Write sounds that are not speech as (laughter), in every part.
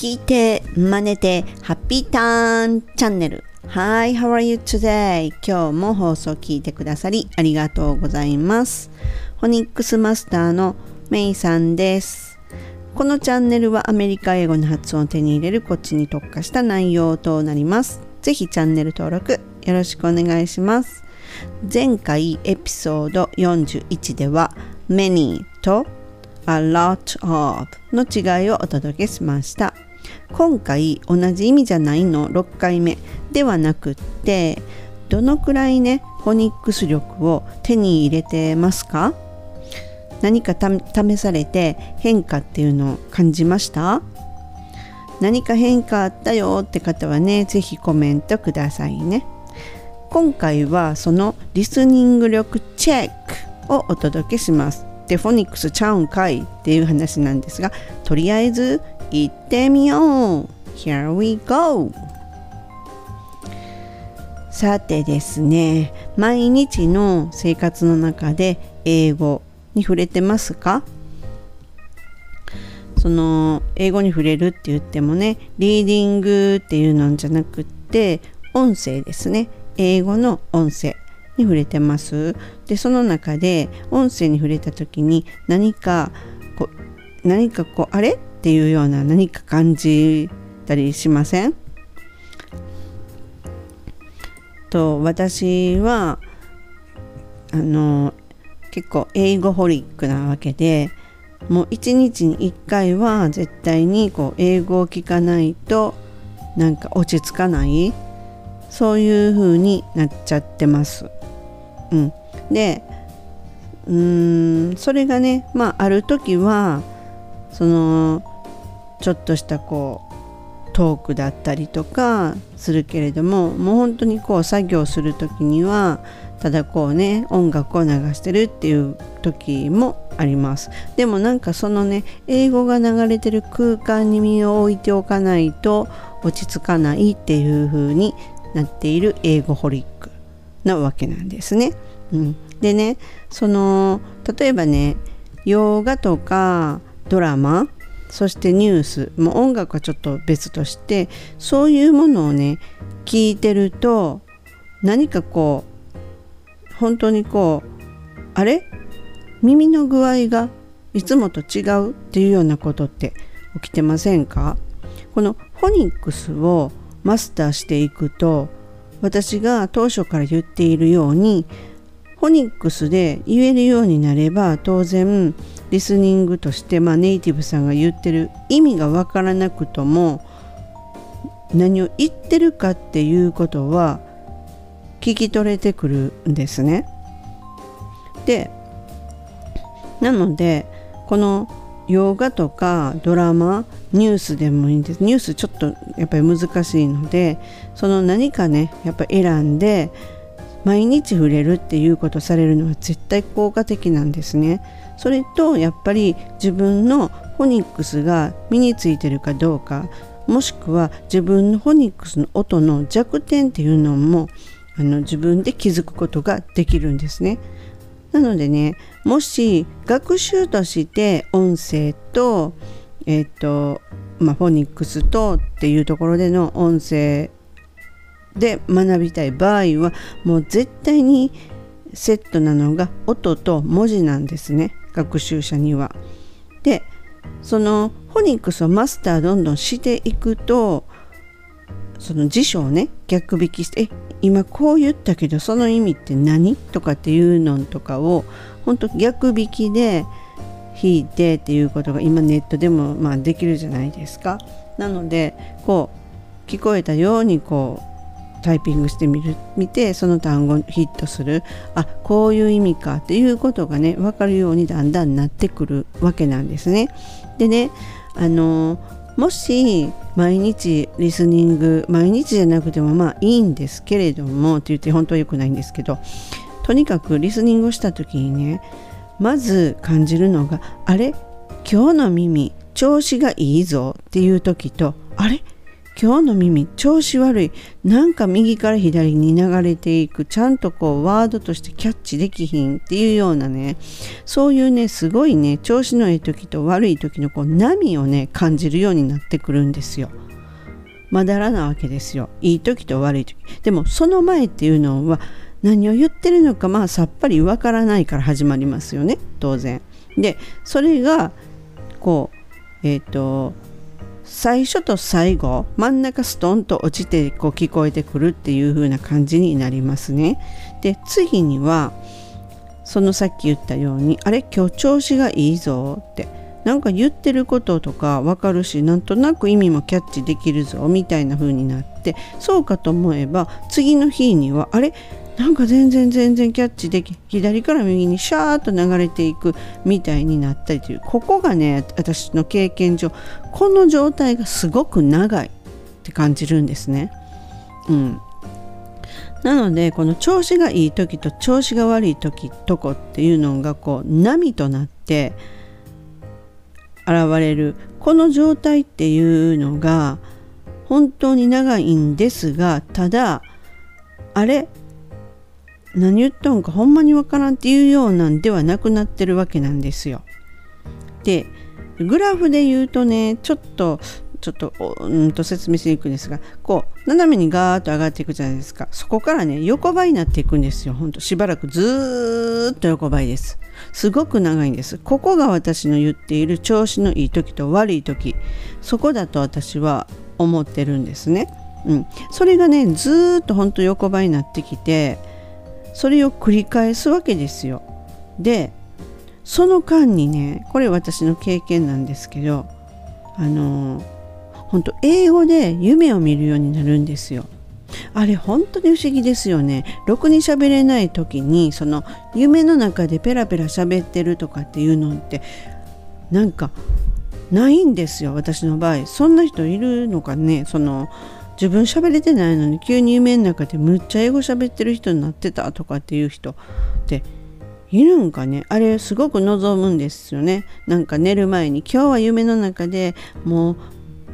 聞いて、真似て、ハッピーターンチャンネル。Hi, how are you today? 今日も放送聞いてくださりありがとうございます。ホニックスマスターのメイさんです。このチャンネルはアメリカ英語の発音を手に入れるこっちに特化した内容となります。ぜひチャンネル登録よろしくお願いします。前回エピソード41では many と a lot of の違いをお届けしました。今回同じ意味じゃないの。6回目。ではなくってどのくらいねフォニックス力を手に入れてますか？何か試されて変化っていうのを感じました？何か変化あったよって方はね是非コメントくださいね。今回はそのリスニング力チェックをお届けします。でフォニックスちゃうんかいっていう話なんですがとりあえず行ってみよう。Here we go! さてですね毎日の生活の中で英語に触れてますか？その英語に触れるって言ってもねリーディングっていうのじゃなくって音声ですね。英語の音声。に触れてます。でその中で音声に触れた時に何かこう何かこうあれ？っていうような何か感じたりしません？と私はあの結構英語ホリックなわけでもう一日に1回は絶対にこう英語を聞かないとなんか落ち着かない。そういう風になっちゃってます。うん、でうーんそれがねまあある時はそのちょっとしたこうトークだったりとかするけれどももう本当にこう作業する時にはただこうね音楽を流してるっていう時もあります。でもなんかそのね英語が流れてる空間に身を置いておかないと落ち着かないっていう風になっている英語ホリッなわけなんですね。うん、でねその例えばね洋画とかドラマそしてニュースもう音楽はちょっと別としてそういうものをね聞いてると何かこう本当にこうあれ？耳の具合がいつもと違うっていうようなことって起きてませんか？このフォニックスをマスターしていくと私が当初から言っているようにフォニックスで言えるようになれば当然リスニングとして、まあ、ネイティブさんが言ってる意味がわからなくとも何を言ってるかっていうことは聞き取れてくるんですね。でなのでこの洋画とかドラマニュースでもいいんですニュースちょっとやっぱり難しいのでその何かねやっぱ選んで毎日触れるっていうことされるのは絶対効果的なんですね。それとやっぱり自分のフォニックスが身についてるかどうかもしくは自分のフォニックスの音の弱点っていうのもあの自分で気づくことができるんですね。なのでねもし学習として音声とえっ、ー、とまあ、フォニックスとっていうところでの音声で学びたい場合はもう絶対にセットなのが音と文字なんですね学習者には。でそのフォニックスをマスターどんどんしていくとその辞書をね逆引きして「え今こう言ったけどその意味って何?」とかっていうのとかを本当逆引きで引いてっていうことが今ネットでもまあできるじゃないですか。なのでこう聞こえたようにこうタイピングしてみる見てその単語ヒットするあこういう意味かっていうことがね分かるようにだんだんなってくるわけなんですね。でねあのもし毎日リスニング毎日じゃなくてもまあいいんですけれどもって言って本当は良くないんですけどとにかくリスニングをした時にねまず感じるのがあれ？今日の耳調子がいいぞ。っていう時とあれ？今日の耳調子悪い。なんか右から左に流れていく。ちゃんとこうワードとしてキャッチできひん。っていうようなね。そういうねすごいね調子のいい時と悪い時のこう波をね感じるようになってくるんですよ。まだらなわけですよ。いい時と悪い時。でもその前っていうのは何を言ってるのかまあさっぱりわからないから始まりますよね。当然。でそれがこうえっ、ー、と最初と最後真ん中ストンと落ちてこう聞こえてくるっていう風な感じになりますね。で次にはそのさっき言ったようにあれ今日調子がいいぞって。なんか言ってることとかわかるしなんとなく意味もキャッチできるぞみたいな風になってそうかと思えば次の日にはあれ？なんか全然全然キャッチでき左から右にシャーッと流れていくみたいになったりというここがね私の経験上この状態がすごく長いって感じるんですね。うん、なのでこの調子がいい時と調子が悪い時とこっていうのがこう波となって現れる。この状態っていうのが本当に長いんですがただあれ？何言ったんかほんまにわからんっていうようなんではなくなってるわけなんですよ。でグラフで言うとねちょっとちょっとんと説明しにくんですがこう斜めにガーッと上がっていくじゃないですか。そこからね横ばいになっていくんですよ。ほんとしばらくずっと横ばいです。すごく長いんです。ここが私の言っている調子のいい時と悪い時。そこだと私は思ってるんですね。うん。それがねずっとほんと横ばいになってきてそれを繰り返すわけですよ。でその間にねこれ私の経験なんですけどあの本当英語で夢を見るようになるんですよ。あれ本当に不思議ですよね。ろくに喋れない時にその夢の中でペラペラ喋ってるとかっていうのってなんかないんですよ私の場合。そんな人いるのかね？その自分喋れてないのに急に夢の中でむっちゃ英語喋ってる人になってたとかっていう人っているんかね。あれすごく望むんですよね。なんか寝る前に今日は夢の中でもう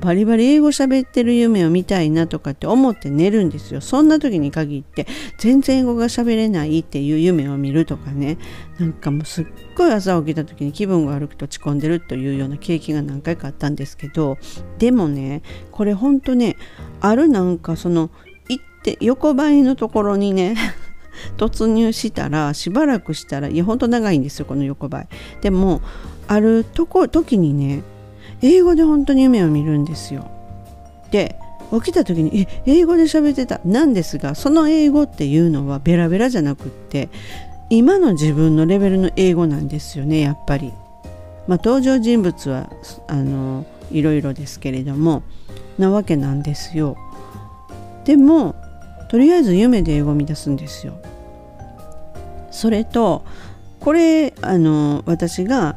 バリバリ英語喋ってる夢を見たいなとかって思って寝るんですよ。そんな時に限って全然英語が喋れないっていう夢を見るとかね。なんかもうすっごい朝起きた時に気分が悪くて落ち込んでるというような経験が何回かあったんですけど。でもねこれほんとねあるなんかその行って横ばいのところにね (laughs) 突入したらしばらくしたらいやほんと長いんですよこの横ばい。でもあるとこ時にね英語で本当に夢を見るんですよ。で起きた時にえ英語で喋ってたなんですがその英語っていうのはベラベラじゃなくって今の自分のレベルの英語なんですよねやっぱり。まあ、登場人物はあのいろいろですけれどもなわけなんですよ。でもとりあえず夢で英語を見出すんですよ。それとこれあの私が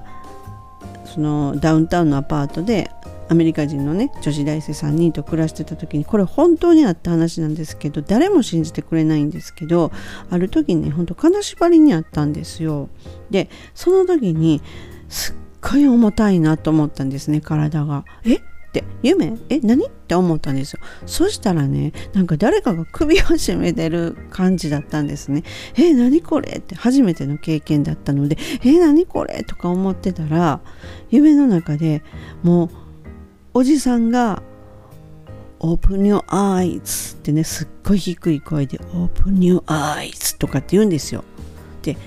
そのダウンタウンのアパートでアメリカ人のね女子大生3人と暮らしてた時にこれ本当にあった話なんですけど誰も信じてくれないんですけどある時にねほんと金縛りにあったんですよ。でその時にすっごい重たいなと思ったんですね体が。え？って夢？え何？って思ったんですよ。そしたらねなんか誰かが首を絞めてる感じだったんですねえ何これ？って初めての経験だったのでえ何これ？とか思ってたら夢の中でもうおじさんが Open your eyes ってねすっごい低い声で Open your eyes とかって言うんですよ。で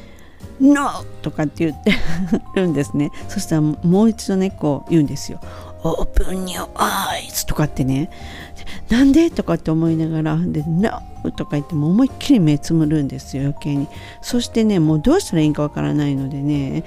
No! とかって言って (laughs) るんですね。そしたらもう一度ねこう言うんですよ。Open your eyes. とかってね。なんで？とかって思いながらで No! とか言っても思いっきり目つむるんですよ余計に。そしてねもうどうしたらいいかわからないのでね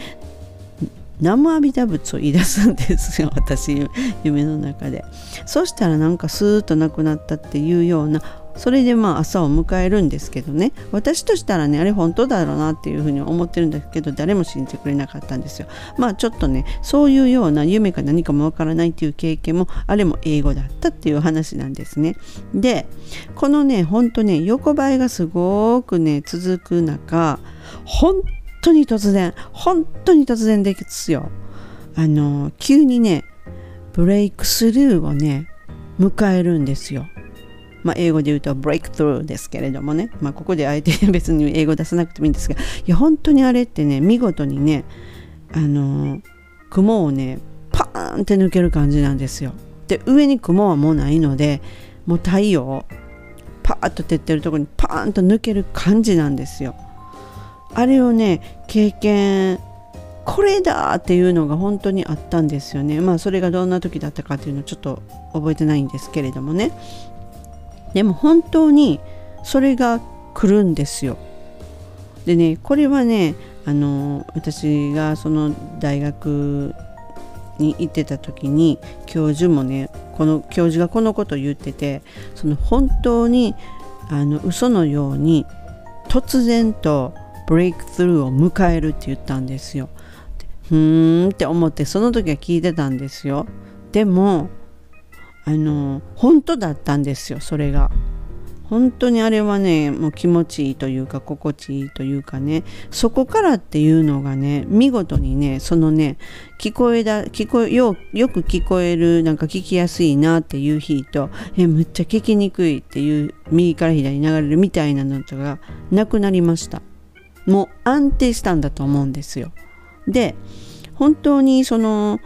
生阿弥陀仏を言い出すんですよ (laughs) 私夢の中で。そしたらなんかスーッとなくなったっていうようなそれでまあ朝を迎えるんですけどね。私としたらねあれ本当だろうなっていうふうに思ってるんだけど誰も信じてくれなかったんですよ。まあちょっとねそういうような夢か何かもわからないっていう経験もあれも英語だったっていう話なんですね。でこのねほんとね横ばいがすごくね続く中本当に突然本当に突然ですよ。あの急にねブレイクスルーをね迎えるんですよ。まあ、英語で言うと breakthrough ですけれどもね、まあ、ここであえて (laughs) 別に英語出さなくてもいいんですがいや本当にあれってね見事にねあの雲をねパーンって抜ける感じなんですよ。で上に雲はもうないのでもう太陽パーッと照ってるところにパーンと抜ける感じなんですよ。あれをね経験これだっていうのが本当にあったんですよね。まあそれがどんな時だったかっていうのをちょっと覚えてないんですけれどもね。でも本当にそれが来るんですよ。でねこれはねあの私がその大学に行ってた時に教授もねこの教授がこのことを言っててその本当にあの嘘のように突然とブレイクスルーを迎えるって言ったんですよ。ふーんって思ってその時は聞いてたんですよでもあの本当だったんですよそれが。本当にあれはねもう気持ちいいというか心地いいというかね。そこからっていうのがね見事にねそのね聞こえだ聞こえよよく聞こえるなんか聞きやすいなっていう日とえむっちゃ聞きにくいっていう右から左に流れるみたいなのとがなくなりました。もう安定したんだと思うんですよ。で本当にその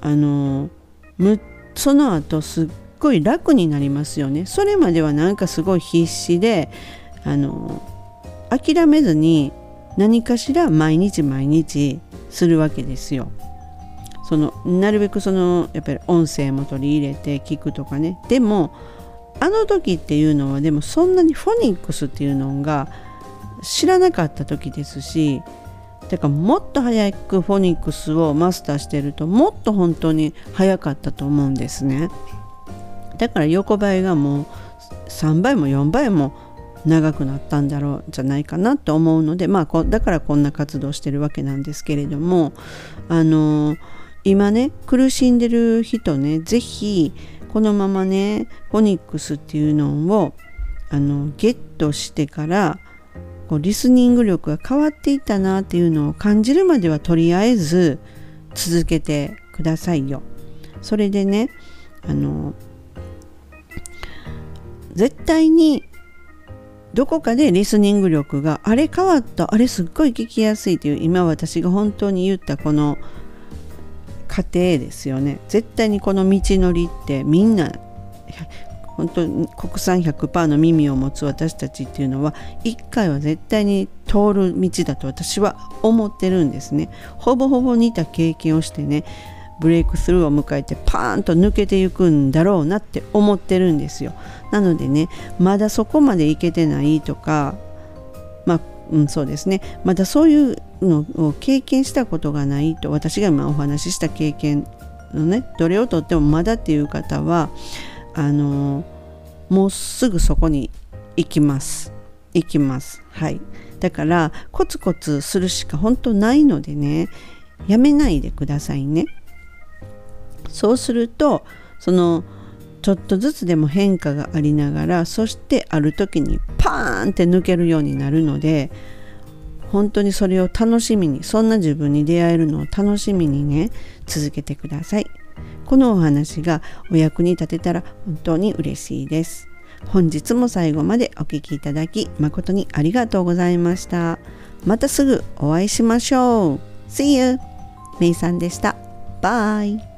あのその後すっごい楽になりますよねそれまではなんかすごい必死であの諦めずに何かしら毎日毎日するわけですよ。そのなるべくそのやっぱり音声も取り入れて聞くとかねでもあの時っていうのはでもそんなにフォニックスっていうのが知らなかった時ですしてかもっと早くフォニックスをマスターしてるともっと本当に早かったと思うんですね。だから横ばいがもう3倍も4倍も長くなったんだろうじゃないかなと思うのでまあだからこんな活動してるわけなんですけれどもあの今ね苦しんでる人ね是非このままねフォニックスっていうのをあのゲットしてからこうリスニング力が変わっていったなっていうのを感じるまではとりあえず続けてくださいよ。それでねあの絶対にどこかでリスニング力があれ変わったあれすっごい聞きやすいという今私が本当に言ったこの過程ですよね絶対にこの道のりってみんな本当に国産100%の耳を持つ私たちっていうのは一回は絶対に通る道だと私は思ってるんですね。ほぼほぼ似た経験をしてねブレイクスルーを迎えてパーンと抜けていくんだろうなって思ってるんですよ。なのでねまだそこまでいけてないとかまあうん、そうですね。まだそういうのを経験したことがないと私が今お話しした経験のねどれをとってもまだっていう方はあのもうすぐそこに行きます。行きます。はい。だからコツコツするしか本当ないのでねやめないでくださいね。そうするとそのちょっとずつでも変化がありながらそしてある時にパーンって抜けるようになるので本当にそれを楽しみにそんな自分に出会えるのを楽しみにね続けてください。このお話がお役に立てたら本当に嬉しいです。本日も最後までお聴きいただき誠にありがとうございました。またすぐお会いしましょう。See you! めいさんでした。バイ